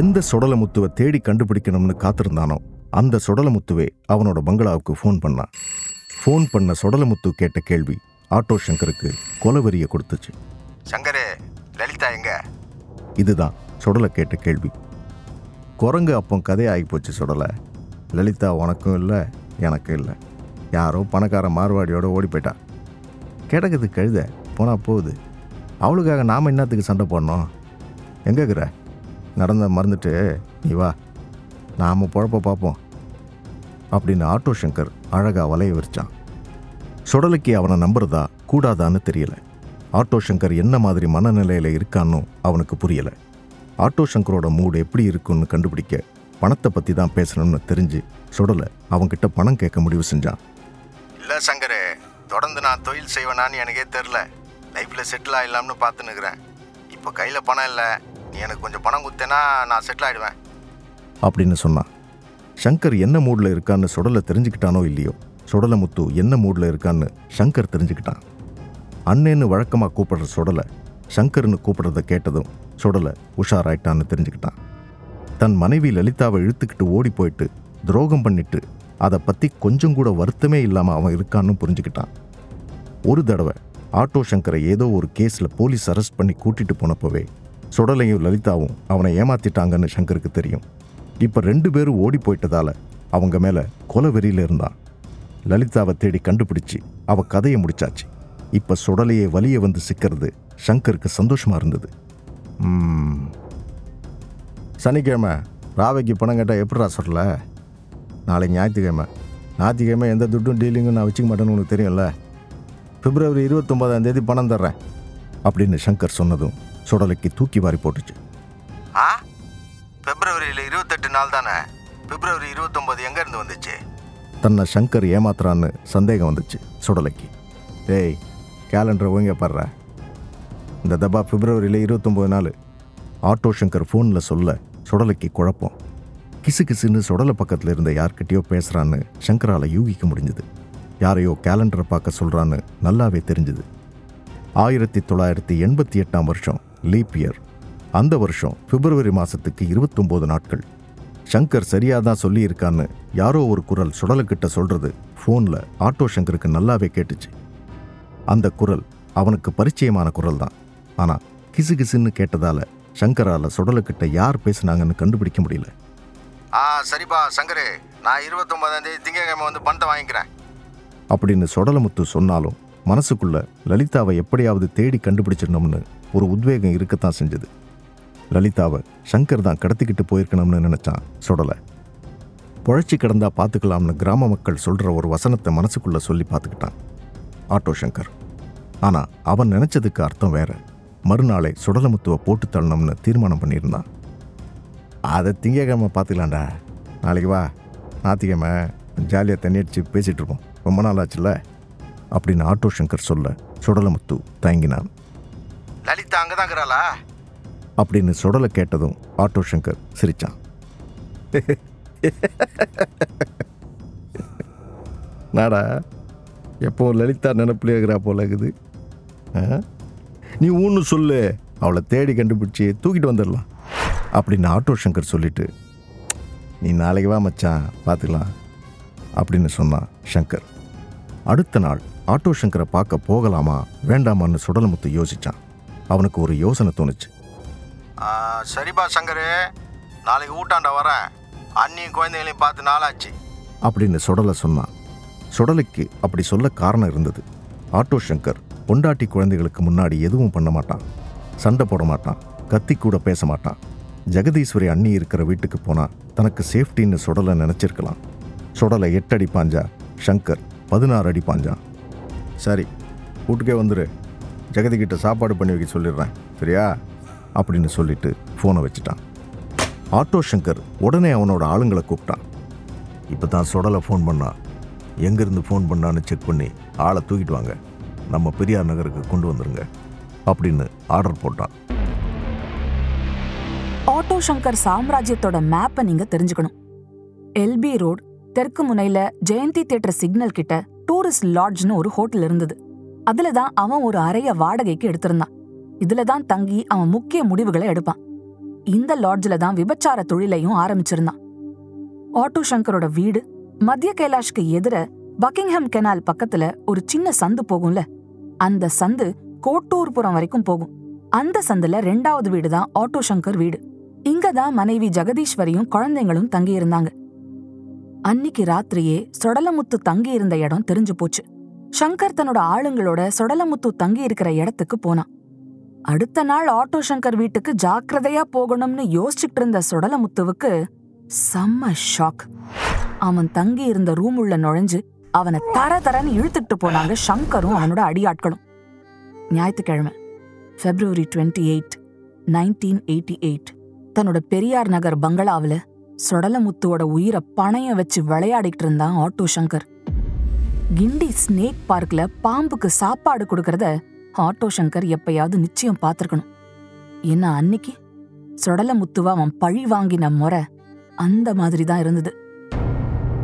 எந்த சுடலமுத்துவை தேடி கண்டுபிடிக்கணும்னு காத்திருந்தானோ அந்த சுடலமுத்துவே அவனோட பங்களாவுக்கு ஃபோன் பண்ணான். ஃபோன் பண்ண சுடலமுத்து கேட்ட கேள்வி ஆட்டோ சங்கருக்கு கொலவெறிய கொடுத்துச்சு. சங்கரு லலிதா எங்க? இதுதான் சுடலை கேட்ட கேள்வி. குரங்கு அப்போ கதை ஆகிப்போச்சு சுடலை. லலிதா உனக்கும் இல்லை எனக்கும் இல்லை. யாரோ பணக்கார மார்வாடியோட ஓடி போயிட்டா. கிடக்குது கழுத போனா போகுது. அவளுக்காக நாம் என்னத்துக்கு சண்டை போடணும்? எங்கே இருக்கிற? நடந்த மறந்துட்டு நீ வா நாம் பொழப்ப பார்ப்போம் அப்படின்னு ஆட்டோ சங்கர் அழகாக வலைய விரிச்சான். சுடலைக்கு அவனை நம்புறதா கூடாதான்னு தெரியல. ஆட்டோ சங்கர் என்ன மாதிரி மனநிலையில் இருக்கான்னு அவனுக்கு புரியல. ஆட்டோ சங்கரோட மூடு எப்படி இருக்குன்னு கண்டுபிடிக்க பணத்தை பற்றி தான் பேசணும்னு தெரிஞ்சு சுடலை அவன்கிட்ட பணம் கேட்க முடிவு செஞ்சான். இல்லை சங்கரு தொடர்ந்து நான் தொழில் செய்வேனான்னு எனக்கே தெரில லைஃப்பில் செட்டில் ஆகிடலாம்னு பார்த்துன்னுக்குறேன் இப்போ கையில் பணம் இல்லை. நீ எனக்கு கொஞ்சம் பணம் கொடுத்தேன்னா நான் செட்டில் ஆகிடுவேன் அப்படின்னு சொன்னான். சங்கர் என்ன மூடில் இருக்கான்னு சுடலை தெரிஞ்சுக்கிட்டானோ இல்லையோ? சுடலமுத்து என்ன மூடில் இருக்கான்னு சங்கர் தெரிஞ்சுக்கிட்டான். அண்ணேன்னு வழக்கமாக கூப்பிடுற சுடலை சங்கர்னு கூப்பிடுறத கேட்டதும் சுடலை உஷாராயிட்டான்னு தெரிஞ்சுக்கிட்டான். தன் மனைவி லலிதாவை இழுத்துக்கிட்டு ஓடி போயிட்டு துரோகம் பண்ணிட்டு அதை பற்றி கொஞ்சம் கூட வருத்தமே இல்லாமல் அவன் இருக்கான்னு புரிஞ்சுக்கிட்டான். ஒரு தடவை ஆட்டோ சங்கரை ஏதோ ஒரு கேஸில் போலீஸ் அரெஸ்ட் பண்ணி கூட்டிகிட்டு போனப்போவே சுடலையும் லலிதாவும் அவனை ஏமாத்திட்டாங்கன்னு சங்கருக்கு தெரியும். இப்போ ரெண்டு பேரும் ஓடி போயிட்டதால அவங்க மேலே கொலை வெறியில் இருந்தான் லலிதாவை தேடி கண்டுபிடிச்சி அவ கதையை முடிச்சாச்சு. இப்போ சுடலையே வலிய வந்து சிக்கிறது சங்கருக்கு சந்தோஷமாக இருந்தது. சனிக்கிழமை ராவைக்கு பணம் கேட்டால் எப்படிடா சொல்ல? நாளைக்கு ஞாயிற்றுக்கிழமை. ஞாயிற்றுக்கிழமை எந்த துட்டும் டீலிங்கும் நான் வச்சுக்க மாட்டேன்னு உனக்கு தெரியும்ல? பிப்ரவரி இருபத்தொம்பதாம் தேதி பணம் தர்றேன் அப்படின்னு சங்கர் சொன்னதும் சுடலைக்கு தூக்கி வாரி போட்டுச்சு. ஆ? பிப்ரவரியில் இருபத்தெட்டு நாள் தானே? பிப்ரவரி இருபத்தொம்போது எங்கேருந்து வந்துச்சு? தன்னை சங்கர் ஏமாத்துறான்னு சந்தேகம் வந்துச்சு சுடலைக்கு. டேய் கேலண்டரை ஒழுங்க படுற. இந்த தபா பிப்ரவரியில் இருபத்தொம்போது நாள். ஆட்டோ சங்கர் ஃபோனில் சொல்ல சுடலைக்கு குழப்பம். கிசு கிசுன்னு சுடலை பக்கத்தில் இருந்த யார்கிட்டயோ பேசுகிறான்னு சங்கரால் யூகிக்க முடிஞ்சுது. யாரையோ கேலண்டரை பார்க்க சொல்கிறான்னு நல்லாவே தெரிஞ்சுது. ஆயிரத்தி தொள்ளாயிரத்தி எண்பத்தி எட்டாம் வருஷம் லீப் இயர். அந்த வருஷம் பிப்ரவரி மாதத்துக்கு இருபத்தொம்போது நாட்கள். சங்கர் சரியாக தான் சொல்லியிருக்கான்னு யாரோ ஒரு குரல் சுடலுக்கிட்ட சொல்கிறது ஃபோனில் ஆட்டோ சங்கருக்கு நல்லாவே கேட்டுச்சு. அந்த குரல் அவனுக்கு பரிச்சயமான குரல் தான். ஆனால் கிசு கிசுன்னு கேட்டதால சங்கரால சுடலுக்கிட்ட யார் பேசுனாங்கன்னு கண்டுபிடிக்க முடியல. ஆ சரிப்பா சங்கரு நான் இருபத்தொம்போதாம் தேதி திங்கக்கிழமை வந்து பணத்தை வாங்கிக்கிறேன். அப்படின்னு சொடலமுத்து சொன்னாலும் மனசுக்குள்ள லலிதாவை எப்படியாவது தேடி கண்டுபிடிச்சிடணும்னு ஒரு உத்வேகம் இருக்கத்தான் செஞ்சது. லலிதாவை சங்கர் தான் கடத்திக்கிட்டு போயிருக்கணும்னு நினச்சான். சுடலை. புழைச்சி கிடந்தா பார்த்துக்கலாம்னு கிராம மக்கள் சொல்கிற ஒரு வசனத்தை மனசுக்குள்ளே சொல்லி பார்த்துக்கிட்டான் ஆட்டோ சங்கர். ஆனால் அவன் நினச்சதுக்கு அர்த்தம் வேற. மறுநாளை சுடலமுத்துவை போட்டு தள்ளணும்னு தீர்மானம் பண்ணியிருந்தான். அதை திங்கக்கிழமை பார்த்துக்கலாம்டா நாளைக்கு வா. ஞாத்திக்கிழமை ஜாலியாக தண்ணி அடிச்சு பேசிகிட்டு இருப்போம். ரொம்ப நாள் ஆச்சுல்ல? அப்படின்னு ஆட்டோ சங்கர் சொல்ல சுடலமுத்து தயங்கினான். லலிதா அங்கே தான் இருக்கிறாளா? அப்படின்னு சுடலை கேட்டதும் ஆட்டோ சங்கர் சிரிச்சான். நாடா எப்போ லலிதா நினப்பிலே இருக்கிறா போல இருக்குது? நீ ஊன்னு சொல்லு அவளை தேடி கண்டுபிடிச்சி தூக்கிட்டு வந்துடலாம் அப்படின்னு ஆட்டோ சங்கர் சொல்லிட்டு நீ நாளைக்கு வா மச்சான் பார்த்துக்கலாம் அப்படின்னு சொன்னான் சங்கர் அடுத்த நாள் ஆட்டோ சங்கரை பார்க்க போகலாமா வேண்டாமான்னு சுடலமுத்து யோசிச்சான். அவனுக்கு ஒரு யோசனை தோணுச்சு. சரிப்பா சங்கரு. நாளைக்கு ஊட்டாண்ட வரேன். அண்ணியும் குழந்தைகளையும் பார்த்து நாளாச்சு. அப்படின்னு சுடலை சொன்னான். சுடலைக்கு அப்படி சொல்ல காரணம் இருந்தது. ஆட்டோ சங்கர் பொண்டாட்டி குழந்தைகளுக்கு முன்னாடி எதுவும் பண்ண மாட்டான். சண்டை போட மாட்டான். கத்தி கூட பேச மாட்டான். ஜெகதீஸ்வரி அண்ணி இருக்கிற வீட்டுக்கு போனால் தனக்கு சேஃப்டின்னு சுடலை நினச்சிருக்கலாம். சுடலை எட்டு அடி பாஞ்சா சங்கர் பதினாறு அடி பாஞ்சான். சரி வீட்டுக்கே வந்துடு ஜெகதி கிட்ட சாப்பாடு பண்ணி வைக்க சொல்லிடுறேன். சரியா? அப்படின்னு சொல்லிட்டு ஃபோனை வச்சுட்டான். ஆட்டோ சங்கர் உடனே அவனோட ஆளுங்களை கூப்பிட்டான். இப்போ தான் சுடலை ஃபோன் பண்ணான் எங்கேருந்து ஃபோன் பண்ணான்னு செக் பண்ணி ஆளை தூக்கிட்டு வாங்க. நம்ம பெரியார் நகருக்கு கொண்டு வந்துருங்க அப்படின்னு ஆர்டர் போட்டான். ஆட்டோ சங்கர் சாம்ராஜ்யத்தோட மேப்பை நீங்க தெரிஞ்சுக்கணும். எல்பி ரோட் தெற்கு முனையில ஜெயந்தி தேட்டர் சிக்னல் கிட்ட டூரிஸ்ட் லாட்ஜ்னு ஒரு ஹோட்டல் இருந்தது. அதில் தான் அவன் ஒரு அறைய வாடகைக்கு எடுத்திருந்தான். இதுல தான் தங்கி அவன் முக்கிய முடிவுகளை எடுப்பான். இந்த லாட்ஜ்ல தான் விபச்சார தொழிலையும் ஆரம்பிச்சிருந்தான். ஆட்டோ சங்கரோட வீடு மத்திய கைலாஷ்க்கு எதிர பக்கிங்ஹாம் கெனால் பக்கத்துல ஒரு சின்ன சந்து போகும்ல? அந்த சந்து கோட்டூர்புரம் வரைக்கும் போகும். அந்த சந்துல ரெண்டாவது வீடு தான் ஆட்டோ சங்கர் வீடு. இங்க தான் மனைவி ஜெகதீஸ்வரியும் குழந்தைங்களும் தங்கியிருந்தாங்க. அன்னிக்கு ராத்திரியே சொடலமுத்து தங்கி இருந்த இடம் தெரிஞ்சு போச்சு. சங்கர் தன்னோட ஆளுங்களோட சொடலமுத்து தங்கி இருக்கிற இடத்துக்கு போனான். அடுத்த நாள் ஆட்டோ சங்கர் வீட்டுக்கு ஜாக்கிரதையா போகணும்னு யோசிச்சுட்டு இருந்த சுடலமுத்துவுக்கு செம்ம ஷாக். அவன் தங்கி இருந்த ரூம் உள்ள நுழைஞ்சு அவனை தர தரன்னு இழுத்துட்டு போனாங்க சங்கரும் அவனோட அடியாட்களும். ஞாயிற்றுக்கிழமை February twenty eight nineteen eighty eight தன்னோட பெரியார் நகர் பங்களாவில் சொடலமுத்துவோட உயிரை பணைய வச்சு விளையாடிட்டு இருந்தான் ஆட்டோ சங்கர் கிண்டி ஸ்னேக் பார்க்ல பாம்புக்கு சாப்பாடு கொடுக்கறத ஆட்டோ சங்கர் எப்பயாவது நிச்சயம் பார்த்திருக்கணும். என்ன சுடல முத்துவா அவன் பழி வாங்கின முறை அந்த மாதிரி தான் இருந்தது.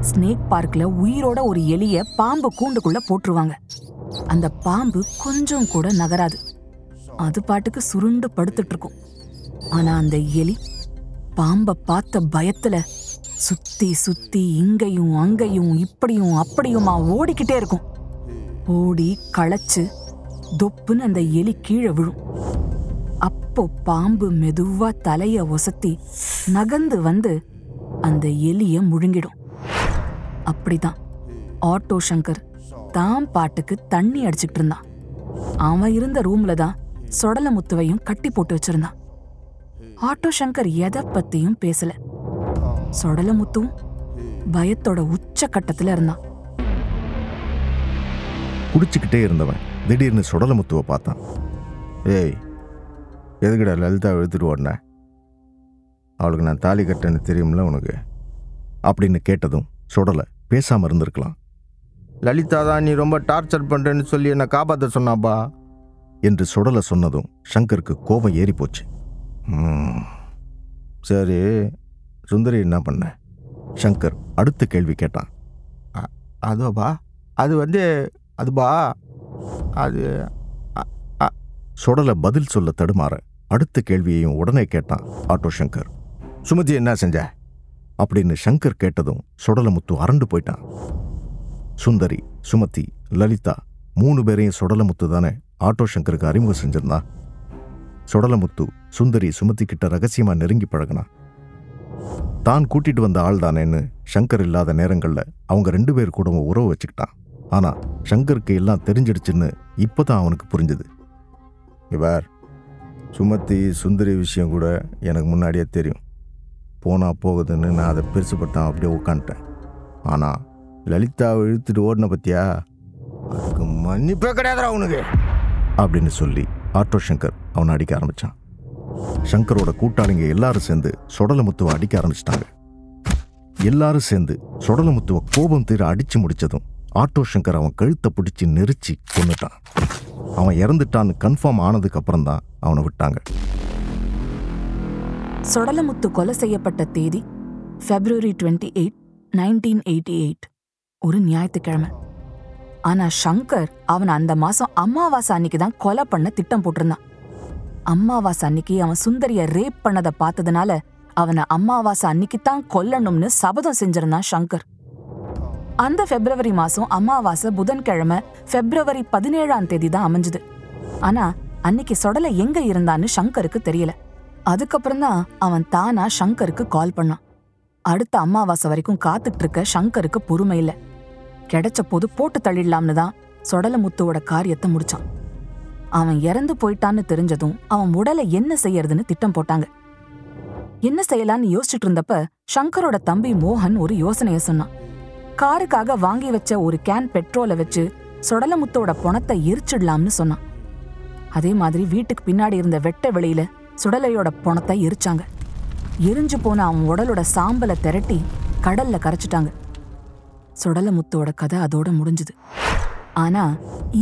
ஸ்னேக் பார்க்ல உயிரோட ஒரு எலிய பாம்பு கூண்டுக்குள்ள போட்டுருவாங்க. அந்த பாம்பு கொஞ்சம் கூட நகராது. அது பாட்டுக்கு சுருண்டு படுத்துட்டு இருக்கும் ஆனா அந்த எலி பாம்ப பார்த்த பயத்துல சுத்தி சுத்தி இங்கேயும் அங்கேயும் இப்படியும் அப்படியுமா ஓடிக்கிட்டே இருக்கும். ஓடி களைச்சு தொப்புன்னு அந்த எலி கீழே விழும். அப்போ பாம்பு மெதுவா தலைய ஒசத்தி நகர்ந்து வந்து அந்த எலிய முழுங்கிடும். அப்படிதான். ஆட்டோ சங்கர் தான் பாட்டுக்கு தண்ணி அடிச்சுட்டு இருந்தான். அவன் இருந்த ரூம்ல தான் சொடல முத்துவையும் கட்டி போட்டு வச்சிருந்தான். ஆட்டோ சங்கர் எதை பத்தியும் பேசல. சொடலமுத்துவும் பயத்தோட உச்ச கட்டத்துல இருந்தான். குடிச்சுக்கிட்டே இருந்தவன். திடீர்னு சுடலமுத்துவை பார்த்தான். ஏய் எதுக்குடா லலிதா எடுத்துட்டு ஓடின? அவளுக்கு நான் தாலி கட்டேன்னு தெரியும்ல உனக்கு? அப்படின்னு கேட்டதும் சுடலை பேசாமல் இருந்திருக்கலாம். லலிதா தான் நீ ரொம்ப டார்ச்சர் பண்ணுறேன்னு சொல்லி என்னை காப்பாற்ற சொன்னாப்பா? என்று சுடலை சொன்னதும் சங்கருக்கு கோபம் ஏறி போச்சு சரி சுந்தரி என்ன பண்ண? சங்கர் அடுத்த கேள்வி கேட்டான். "அ- அதுவாப்பா அது வந்து அதுபா அது சுடலை பதில் சொல்ல தடுமாற அடுத்த கேள்வியையும் உடனே கேட்டான் ஆட்டோ சங்கர் சுமதி என்ன செஞ்ச? அப்படின்னு சங்கர் கேட்டதும் சுடலமுத்து அரண்டு போயிட்டான். சுந்தரி சுமதி லலிதா மூணு பேரையும் சுடலமுத்து தானே ஆட்டோ சங்கருக்கு அறிமுகம் செஞ்சிருந்தான் சுடலமுத்து சுந்தரி சுமதி கிட்ட ரகசியமா நெருங்கி பழகினான் தான் கூட்டிட்டு வந்த ஆள் தானேன்னு சங்கர் இல்லாத நேரங்களில் அவங்க ரெண்டு பேர் கூடவும் உறவு வச்சுக்கிட்டான். ஆனால் சங்கருக்கு எல்லாம் தெரிஞ்சிடுச்சுன்னு இப்போதான் அவனுக்கு புரிஞ்சுது. இவர் சுமத்தி சுந்தரி விஷயம் கூட எனக்கு முன்னாடியே தெரியும். போனால் போகுதுன்னு நான் அதை பெருசுப்பட்டான் அப்படியே உட்காந்துட்டேன் ஆனால் லலிதாவை இழுத்துட்டு ஓடின பத்தியா? அதுக்கு மன்னிப்பே கிடையாது அவனுக்கு அப்படின்னு சொல்லி ஆட்டோ சங்கர் அவனை அடிக்க ஆரம்பிச்சான். சங்கரோட கூட்டாளிங்க எல்லாரும் சேர்ந்து சொடலமுத்துவை அடிக்க ஆரம்பிச்சிட்டாங்க. எல்லாரும் சேர்ந்து சொடலமுத்துவை கோபம் தீர அடித்து முடித்ததும் ஆட்டோ சங்கர் அவன் கழுத்தை பிடிச்சி நெரிச்சு கொண்டுட்டான் அவன் இறந்துட்டான்னு கன்ஃபார்ம் ஆனதுக்கு அப்புறம் தான் அவனை விட்டாங்க. சொடலமுத்து கொலை செய்யப்பட்ட தேதி February twenty eight nineteen eighty eight ஒரு ஞாயிற்றுக்கிழமை. ஆனா ஷங்கர் அவன் அந்த மாசம் அமாவாசை அன்னைக்கு தான் கொலை பண்ண திட்டம் போட்டிருந்தான். அம்மாவாசை அன்னைக்கு அவன் சுந்தரிய ரேப் பண்ணதை பார்த்ததுனால அவனை அம்மாவாசை அன்னைக்கு தான் கொல்லணும்னு சபதம் செஞ்சிருந்தான் ஷங்கர். அந்த பிப்ரவரி மாசம் அமாவாசை புதன்கிழமை பிப்ரவரி பதினேழாம் தேதி தான் அமைஞ்சது. ஆனா அன்னைக்கு சொடலை எங்க இருந்தான்னு சங்கருக்கு தெரியல. அதுக்கப்புறம் தான் அவன் தானா சங்கருக்கு கால் பண்ணான். அடுத்த அமாவாசை வரைக்கும் காத்துட்டு இருக்க சங்கருக்கு பொறுமை இல்லை. கிடைச்ச போது போட்டு தள்ளிடலாம்னு தான் சொடலமுத்துவோட காரியத்தை முடிச்சான். அவன் இறந்து போயிட்டான்னு தெரிஞ்சதும் அவன் உடலை என்ன செய்யறதுன்னு திட்டம் போட்டாங்க. என்ன செய்யலான்னு யோசிச்சுட்டு இருந்தப்ப சங்கரோட தம்பி மோகன் ஒரு யோசனைய சொன்னான். காருக்காக வாங்கி வச்ச ஒரு கேன் பெட்ரோலை வச்சு சுடலமுத்தோட பணத்தை எரிச்சிடலாம்னு சொன்னான். அதே மாதிரி வீட்டுக்கு பின்னாடி இருந்த வெட்ட வெளியில சுடலையோட பணத்தை எரிச்சாங்க. எரிஞ்சு போன அவன் உடலோட சாம்பலை திரட்டி கடல்ல கரைச்சிட்டாங்க. சுடலமுத்தோட கதை அதோட முடிஞ்சுது. ஆனா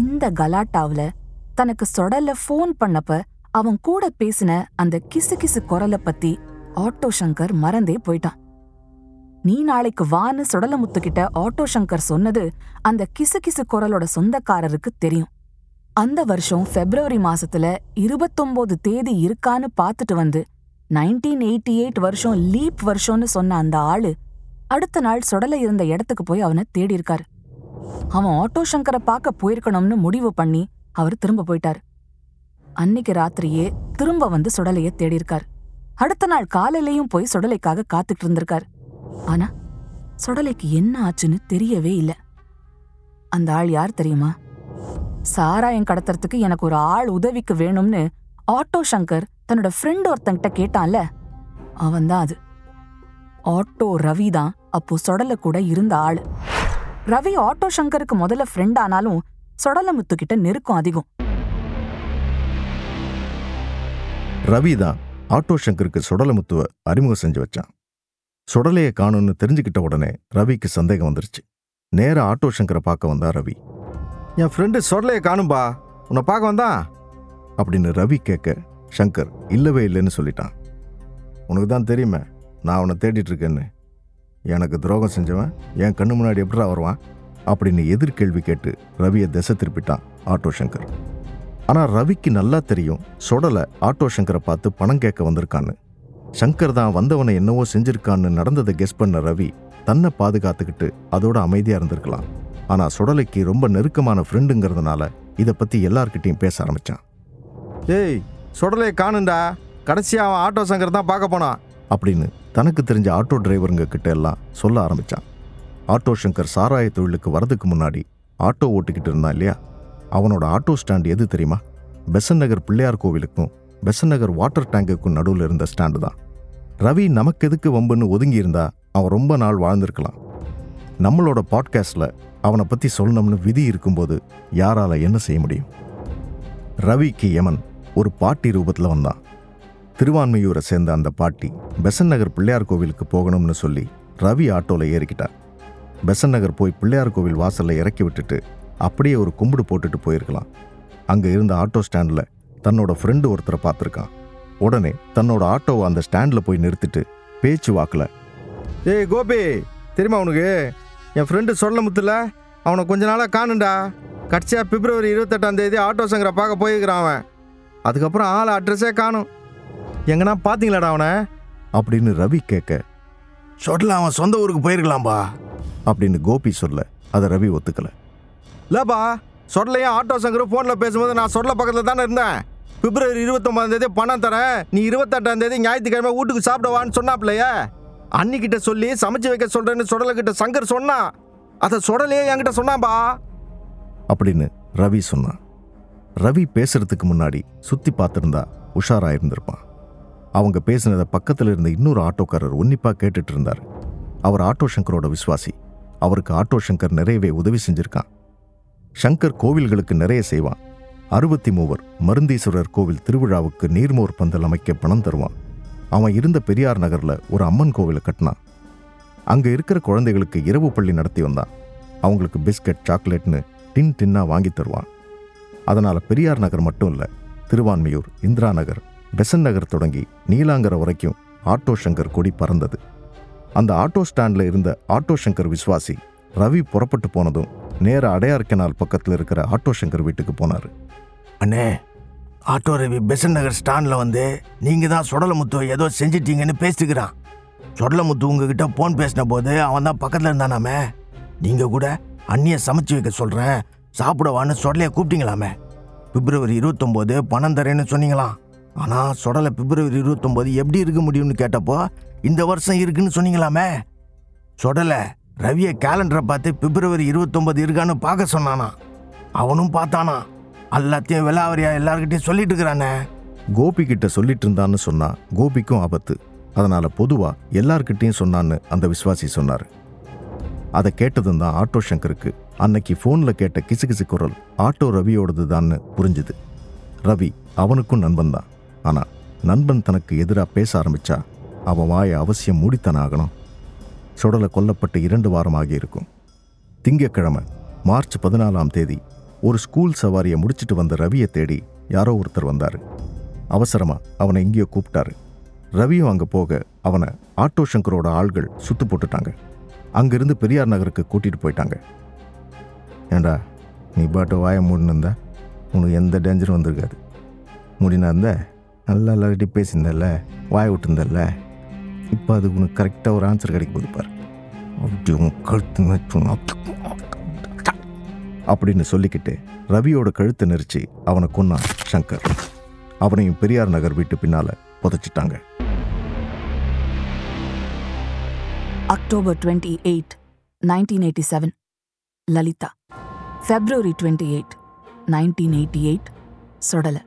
இந்த கலாட்டாவுல தனக்கு சொடல்ல ஃபோன் பண்ணப்ப அவன் கூட பேசின அந்த கிசு கிசு குரலை பத்தி ஆட்டோ சங்கர் மறந்தே போயிட்டான். நீ நாளைக்கு வான்னு சுடலமுத்துக்கிட்ட ஆட்டோ சங்கர் சொன்னது அந்த கிசு கிசு குரலோட சொந்தக்காரருக்கு தெரியும். அந்த வருஷம் பிப்ரவரி மாசத்துல இருபத்தொன்பது தேதி இருக்கான்னு பார்த்துட்டு வந்து நைன்டீன் எயிட்டி எயிட் வருஷம் லீப் வருஷம்னு சொன்ன அந்த ஆளு அடுத்த நாள் சுடல இருந்த இடத்துக்கு போய் அவனை தேடி இருக்காரு. அவன் ஆட்டோ சங்கரை பார்க்க போயிருக்கணும்னு முடிவு பண்ணி அவர் திரும்ப போயிட்டாரு. அன்னைக்கு ராத்திரியே திரும்ப வந்து சுடலைய தேடியிருக்கார் அடுத்த நாள் காலையிலையும் போய் சுடலைக்காக காத்துட்டு இருந்திருக்காரு. ஆனா சுடலைக்கு என்ன ஆச்சுன்னு தெரியவே இல்லை. அந்த ஆள் யார் தெரியுமா? சாராயம் கடத்துறதுக்கு எனக்கு ஒரு ஆள் உதவிக்கு வேணும்னு ஆட்டோ சங்கர் தன்னோட ஃப்ரெண்ட் ஒருத்தங்கிட்ட கேட்டான்ல. அவன்தான் அது. ஆட்டோ ரவி தான் அப்போ சொடல கூட இருந்த ஆள். ரவி ஆட்டோ சங்கருக்கு முதல்ல ஃப்ரெண்ட் ஆனாலும் சொடலமுத்து கிட்ட நெருக்கம் அதிகம். ரவி தான் ஆட்டோ சங்கருக்கு சுடலமுத்துவ அறிமுகம் செஞ்சு வச்சான். சுடலையை காணும்னு தெரிஞ்சுக்கிட்ட உடனே ரவிக்கு சந்தேகம் வந்துருச்சு. நேராக ஆட்டோ சங்கரை பார்க்க வந்தா ரவி. என் ஃப்ரெண்டு சுடலையை காணும்பா. உன்னை பார்க்க வந்தா அப்படின்னு ரவி கேட்க சங்கர் இல்லவே இல்லைன்னு சொல்லிட்டான். உனக்கு தான் தெரியுமே நான் அவனை தேடிட்டு இருக்கேன்னு. எனக்கு துரோகம் செஞ்சவன் என் கண்ணு முன்னாடி எப்படா வருவான்? அப்படின்னு எதிர்கேள்வி கேட்டு ரவியை திசை திருப்பிட்டான் ஆட்டோ சங்கர். ஆனால் ரவிக்கு நல்லா தெரியும் சுடலை ஆட்டோ சங்கரை பார்த்து பணம் கேட்க வந்திருக்கான்னு. சங்கர் தான் வந்தவனை என்னவோ செஞ்சிருக்கான்னு நடந்ததை கெஸ் பண்ண ரவி தன்னை பாதுகாத்துக்கிட்டு அதோட அமைதியாக இருந்திருக்கலாம். ஆனால் சுடலைக்கு ரொம்ப நெருக்கமான ஃப்ரெண்டுங்கிறதுனால இதை பற்றி எல்லார்கிட்டையும் பேச ஆரம்பிச்சான். ஏய் சுடலையை காணுண்டா. கடைசியாக அவன் ஆட்டோ சங்கர் தான் பார்க்க போனான் அப்படின்னு தனக்கு தெரிஞ்ச ஆட்டோ டிரைவருங்க கிட்ட எல்லாம் சொல்ல ஆரம்பிச்சான். ஆட்டோ சங்கர் சாராய தொழிலுக்கு வரதுக்கு முன்னாடி ஆட்டோ ஓட்டிக்கிட்டு இருந்தான் இல்லையா? அவனோட ஆட்டோ ஸ்டாண்ட் எது தெரியுமா? பெசன் நகர் பிள்ளையார் கோவிலுக்கும் பெசன் நகர் வாட்டர் டேங்குக்கும் நடுவில் இருந்த ஸ்டாண்டு தான். ரவி நமக்கு எதுக்கு வம்புன்னு ஒதுங்கி இருந்தா அவன் ரொம்ப நாள் வாழ்ந்திருக்கலாம். நம்மளோட பாட்காஸ்டில் அவனை பற்றி சொல்லணும்னு விதி இருக்கும்போது யாரால என்ன செய்ய முடியும்? ரவிக்கு யமன் ஒரு பாட்டி ரூபத்தில் வந்தான். திருவான்மையூரை சேர்ந்த அந்த பாட்டி பெசன் நகர் பிள்ளையார் கோவிலுக்கு போகணும்னு சொல்லி ரவி ஆட்டோவில் ஏறிக்கிட்டார். பெசன் நகர் போய் பிள்ளையார் கோவில் வாசலில் இறக்கி விட்டுட்டு அப்படியே ஒரு கும்பிடு போட்டுட்டு போயிருக்கலாம். அங்கே இருந்த ஆட்டோ ஸ்டாண்டில் தன்னோட ஃப்ரெண்டு ஒருத்தரை பார்த்துருக்கான். உடனே தன்னோட ஆட்டோவை அந்த ஸ்டாண்டில் போய் நிறுத்திட்டு பேச்சு வாக்கில் ஏய் கோபி தெரியுமா உனக்கு? என் ஃப்ரெண்டு சொல்ல முத்துல அவனை கொஞ்ச நாளாக காணுண்டா. கடைசியாக பிப்ரவரி இருபத்தெட்டாம் தேதி ஆட்டோ சங்கரை பார்க்க போயிருக்கிறான் அவன். அதுக்கப்புறம் ஆள் அட்ரஸே காணும். எங்கன்னா பார்த்தீங்களாடா அவனை? அப்படின்னு ரவி கேட்க சொல்ல அவன் சொந்த ஊருக்கு போயிருக்கலாம்பா. அப்படின்னு கோபி சொல்ல அதை ரவி ஒத்துக்கல. இல்லைப்பா சொடலையும் ஆட்டோ சங்கரும் ஃபோனில் பேசும்போது நான் சொடல பக்கத்தில் தானே இருந்தேன். பிப்ரவரி இருபத்தொம்பதாம் தேதி பணம் தரேன். நீ இருபத்தெட்டாம் தேதி ஞாயிற்றுக்கிழமை வீட்டுக்கு சாப்பிடுவான்னு சொன்னாப்லையே? அன்னிக்கிட்ட சொல்லி சமைச்சு வைக்க சொல்றேன்னு சொடலைக்கிட்ட சங்கர் சொன்னான் அதை சுடலையே என்கிட்ட சொன்னான்பா. அப்படின்னு ரவி சொன்னான் ரவி பேசுறதுக்கு முன்னாடி சுத்தி பார்த்துருந்தா உஷாரா இருந்திருப்பான். அவங்க பேசினதை பக்கத்தில் இருந்த இன்னொரு ஆட்டோக்காரர் உன்னிப்பா கேட்டுட்டு இருந்தார். அவர் ஆட்டோ சங்கரோட விசுவாசி. அவருக்கு ஆட்டோ சங்கர் நிறையவே உதவி செஞ்சிருக்கான். சங்கர் கோவில்களுக்கு நிறைய செய்வான். அறுபத்தி மூவர் மருந்தீஸ்வரர் கோவில் திருவிழாவுக்கு நீர்மோர் பந்தல் அமைக்க பணம் தருவான். அவன் இருந்த பெரியார் நகரில் ஒரு அம்மன் கோவிலை கட்டினான். அங்கே இருக்கிற குழந்தைகளுக்கு இரவு பள்ளி நடத்தி வந்தான். அவங்களுக்கு பிஸ்கட் சாக்லேட்னு டின் டின்னாக வாங்கி தருவான். அதனால் பெரியார் நகர் மட்டும் இல்லை திருவான்மையூர் இந்திரா நகர் பெசன் நகர் தொடங்கி நீலாங்கர வரைக்கும் ஆட்டோ சங்கர் கொடி பறந்தது. அந்த ஆட்டோ ஸ்டாண்டில் இருந்த ஆட்டோ சங்கர் விஸ்வாசி ரவி புறப்பட்டு போனதும் நேர அடையார் கெனால் பக்கத்தில் இருக்கிற ஆட்டோ சங்கர் வீட்டுக்கு போனார். அண்ணே ஆட்டோ ரவி பெசன் நகர் ஸ்டாண்டில் வந்து நீங்கள் தான் சுடலமுத்து ஏதோ செஞ்சிட்டீங்கன்னு பேசிக்கிறான். சுடலமுத்து உங்ககிட்ட ஃபோன் பேசின போது அவன் தான் பக்கத்தில் இருந்தானாமே. நீங்கள் கூட அண்ணியை சமைச்சு வைக்க சொல்கிறேன் சாப்பிடவான்னு சுடலையை கூப்பிட்டீங்களாமே. பிப்ரவரி இருபத்தொம்போது பணம் தரேன்னு சொன்னீங்களாம். ஆனால் சுடலை பிப்ரவரி இருபத்தொம்போது எப்படி இருக்க முடியும்னு கேட்டப்போ இந்த வருஷம் இருக்குன்னு சொன்னீங்களாமே. சுடலை ரவியை கேலண்டரை பார்த்து பிப்ரவரி இருபத்தொம்போது இருக்கான்னு பார்க்க சொன்னானா அவனும் பார்த்தானா எல்லாத்தையும் விலாவரியா எல்லார்கிட்டையும் சொல்லிட்டு இருக்கிறானே கோபி கிட்ட சொல்லிட்டு இருந்தான்னு சொன்னா கோபிக்கும் ஆபத்து. அதனால பொதுவா எல்லார்கிட்டையும் சொன்னான்னு அந்த விஸ்வாசி சொன்னார். அதை கேட்டதும் தான் ஆட்டோ சங்கருக்கு அன்னைக்கு ஃபோன்ல கேட்ட கிசுகிசு குரல் ஆட்டோ ரவியோடது தான்னு புரிஞ்சுது. ரவி அவனுக்கும் நண்பன் தான். ஆனா நண்பன் தனக்கு எதிராக பேச ஆரம்பிச்சா அவன் வாயை அவசியம் மூடித்தன ஆகணும். சுடலை கொல்லப்பட்டு இரண்டு வாரம் ஆகியிருக்கும். திங்கட்கிழமை மார்ச் பதினாலாம் தேதி ஒரு ஸ்கூல் சவாரியை முடிச்சிட்டு வந்த ரவியை தேடி யாரோ ஒருத்தர் வந்தார். அவசரமாக அவனை எங்கேயோ கூப்பிட்டாரு. ரவியும் அங்கே போக அவனை ஆட்டோ சங்கரோட ஆள்கள் சுத்து போட்டுட்டாங்க. அங்கிருந்து பெரியார் நகருக்கு கூட்டிகிட்டு போயிட்டாங்க. ஏண்டா நீ பாட்டு வாய மூடினு உனக்கு எந்த டேஞ்சரும் வந்திருக்காது. மூடினா இருந்த? நல்லா எல்லார்கிட்டையும் பேசியிருந்தல்ல? வாயை விட்டுருந்தல்ல? இப்போ அதுக்கு உனக்கு கரெக்டாக ஒரு ஆன்சர் கிடைக்க போது பாரு. அப்படி உன் கழுத்து அப்படின்னு சொல்லிக்கிட்டு ரவியோட கழுத்தை நெரிச்சு அவனை கொன்னான் சங்கர். அவனையும் பெரியார் நகர் வீட்டு பின்னால புதைச்சிட்டாங்க. October twenty eight nineteen eighty seven. Lalitha. February twenty eight nineteen eighty eight Sudalai.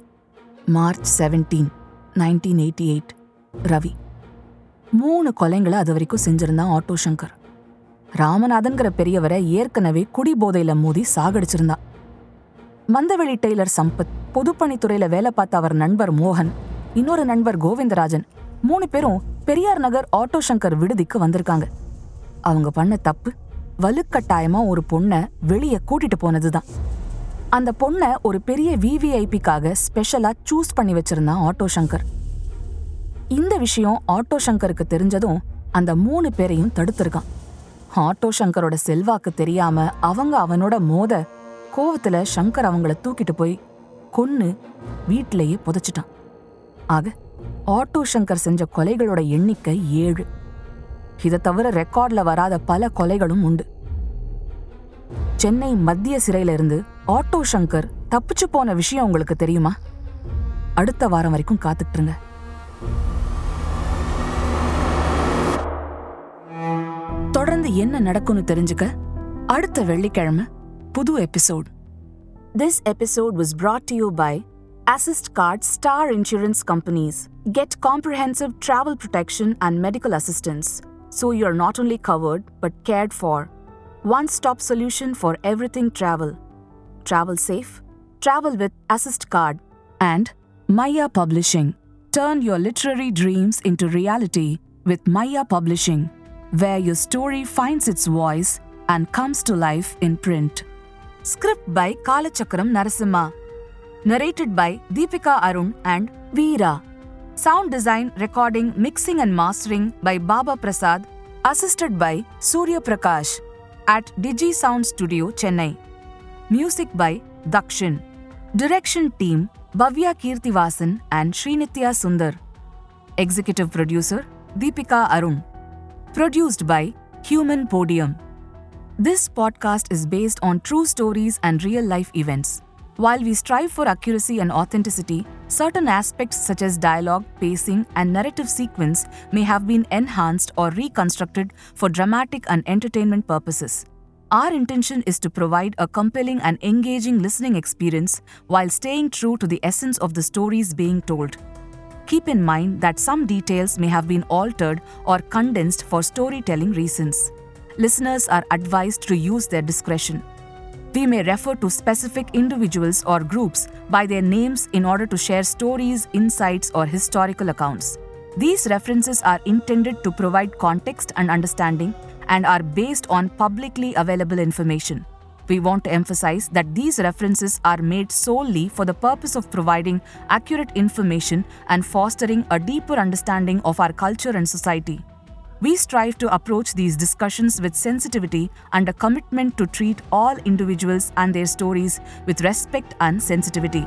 March seventeen nineteen eighty eight Ravi. மூணு கொலைங்களை அது வரைக்கும் செஞ்சிருந்தான் ஆட்டோ சங்கர். ராமநாதன்கிற பெரியவரை ஏற்கனவே குடிபோதையில மோதி சாகடிச்சிருந்தான் மந்தவெளி டெய்லர் சம்பத் பொதுப்பணித்துறையில வேலை பார்த்த அவர் நண்பர் மோகன் இன்னொரு நண்பர் கோவிந்தராஜன் மூணு பேரும் பெரியார் நகர் ஆட்டோ சங்கர் விடுதிக்கு வந்திருக்காங்க. அவங்க பண்ண தப்பு வலுக்கட்டாயமா ஒரு பொண்ணை வெளியே கூட்டிட்டு போனதுதான். அந்த பொண்ணை ஒரு பெரிய விவிஐபிக்காக ஸ்பெஷலா சூஸ் பண்ணி வச்சிருந்தான் ஆட்டோ சங்கர் இந்த விஷயம் ஆட்டோ சங்கருக்கு தெரிஞ்சதும் அந்த மூணு பேரையும் தடுத்திருக்கான். ஆட்டோ சங்கரோட செல்வாக்கு தெரியாம அவங்க அவனோட மோத கோவத்துல சங்கர் அவங்கள தூக்கிட்டு போய் கொன்னு வீட்டிலேயே புதைச்சிட்டான். ஆக ஆட்டோ சங்கர் செஞ்ச கொலைகளோட எண்ணிக்கை ஏழு. இதை தவிர ரெக்கார்ட்ல வராத பல கொலைகளும் உண்டு. சென்னை மத்திய சிறையில இருந்து ஆட்டோ சங்கர் தப்பிச்சு போன விஷயம் உங்களுக்கு தெரியுமா? அடுத்த வாரம் வரைக்கும் காத்துக்கிட்டுருங்க தொடர்ந்து என்ன நடக்கும்னு தெரிஞ்சுக்க அடுத்த வெள்ளிக்கிழமை புது episode This episode was brought to you by Assist Card Star Insurance Companies. Get comprehensive travel protection and medical assistance so you're not only covered but cared for. One stop solution for everything travel. Travel safe, travel with Assist Card. And Maya Publishing. Turn your literary dreams into reality with Maya Publishing, where your story finds its voice and comes to life in print. Script by Kalachakram Narasimha. Narrated by Deepika Arun and Veera. Sound design, recording, mixing, and mastering by Baba Prasad, assisted by Surya Prakash at Digi Sound Studio, Chennai. Music by Dakshin. Direction team Bhavya Kirtivasan and Srinitya Sundar. Executive producer Deepika Arun. Produced by Human Podium. This podcast is based on true stories and real life events. While we strive for accuracy and authenticity, certain aspects such as dialogue, pacing, and narrative sequence may have been enhanced or reconstructed for dramatic and entertainment purposes. Our intention is to provide a compelling and engaging listening experience while staying true to the essence of the stories being told. Keep in mind that some details may have been altered or condensed for storytelling reasons. Listeners are advised to use their discretion. We may refer to specific individuals or groups by their names in order to share stories, insights, or historical accounts. These references are intended to provide context and understanding and are based on publicly available information. We want to emphasize that these references are made solely for the purpose of providing accurate information and fostering a deeper understanding of our culture and society. We strive to approach these discussions with sensitivity and a commitment to treat all individuals and their stories with respect and sensitivity.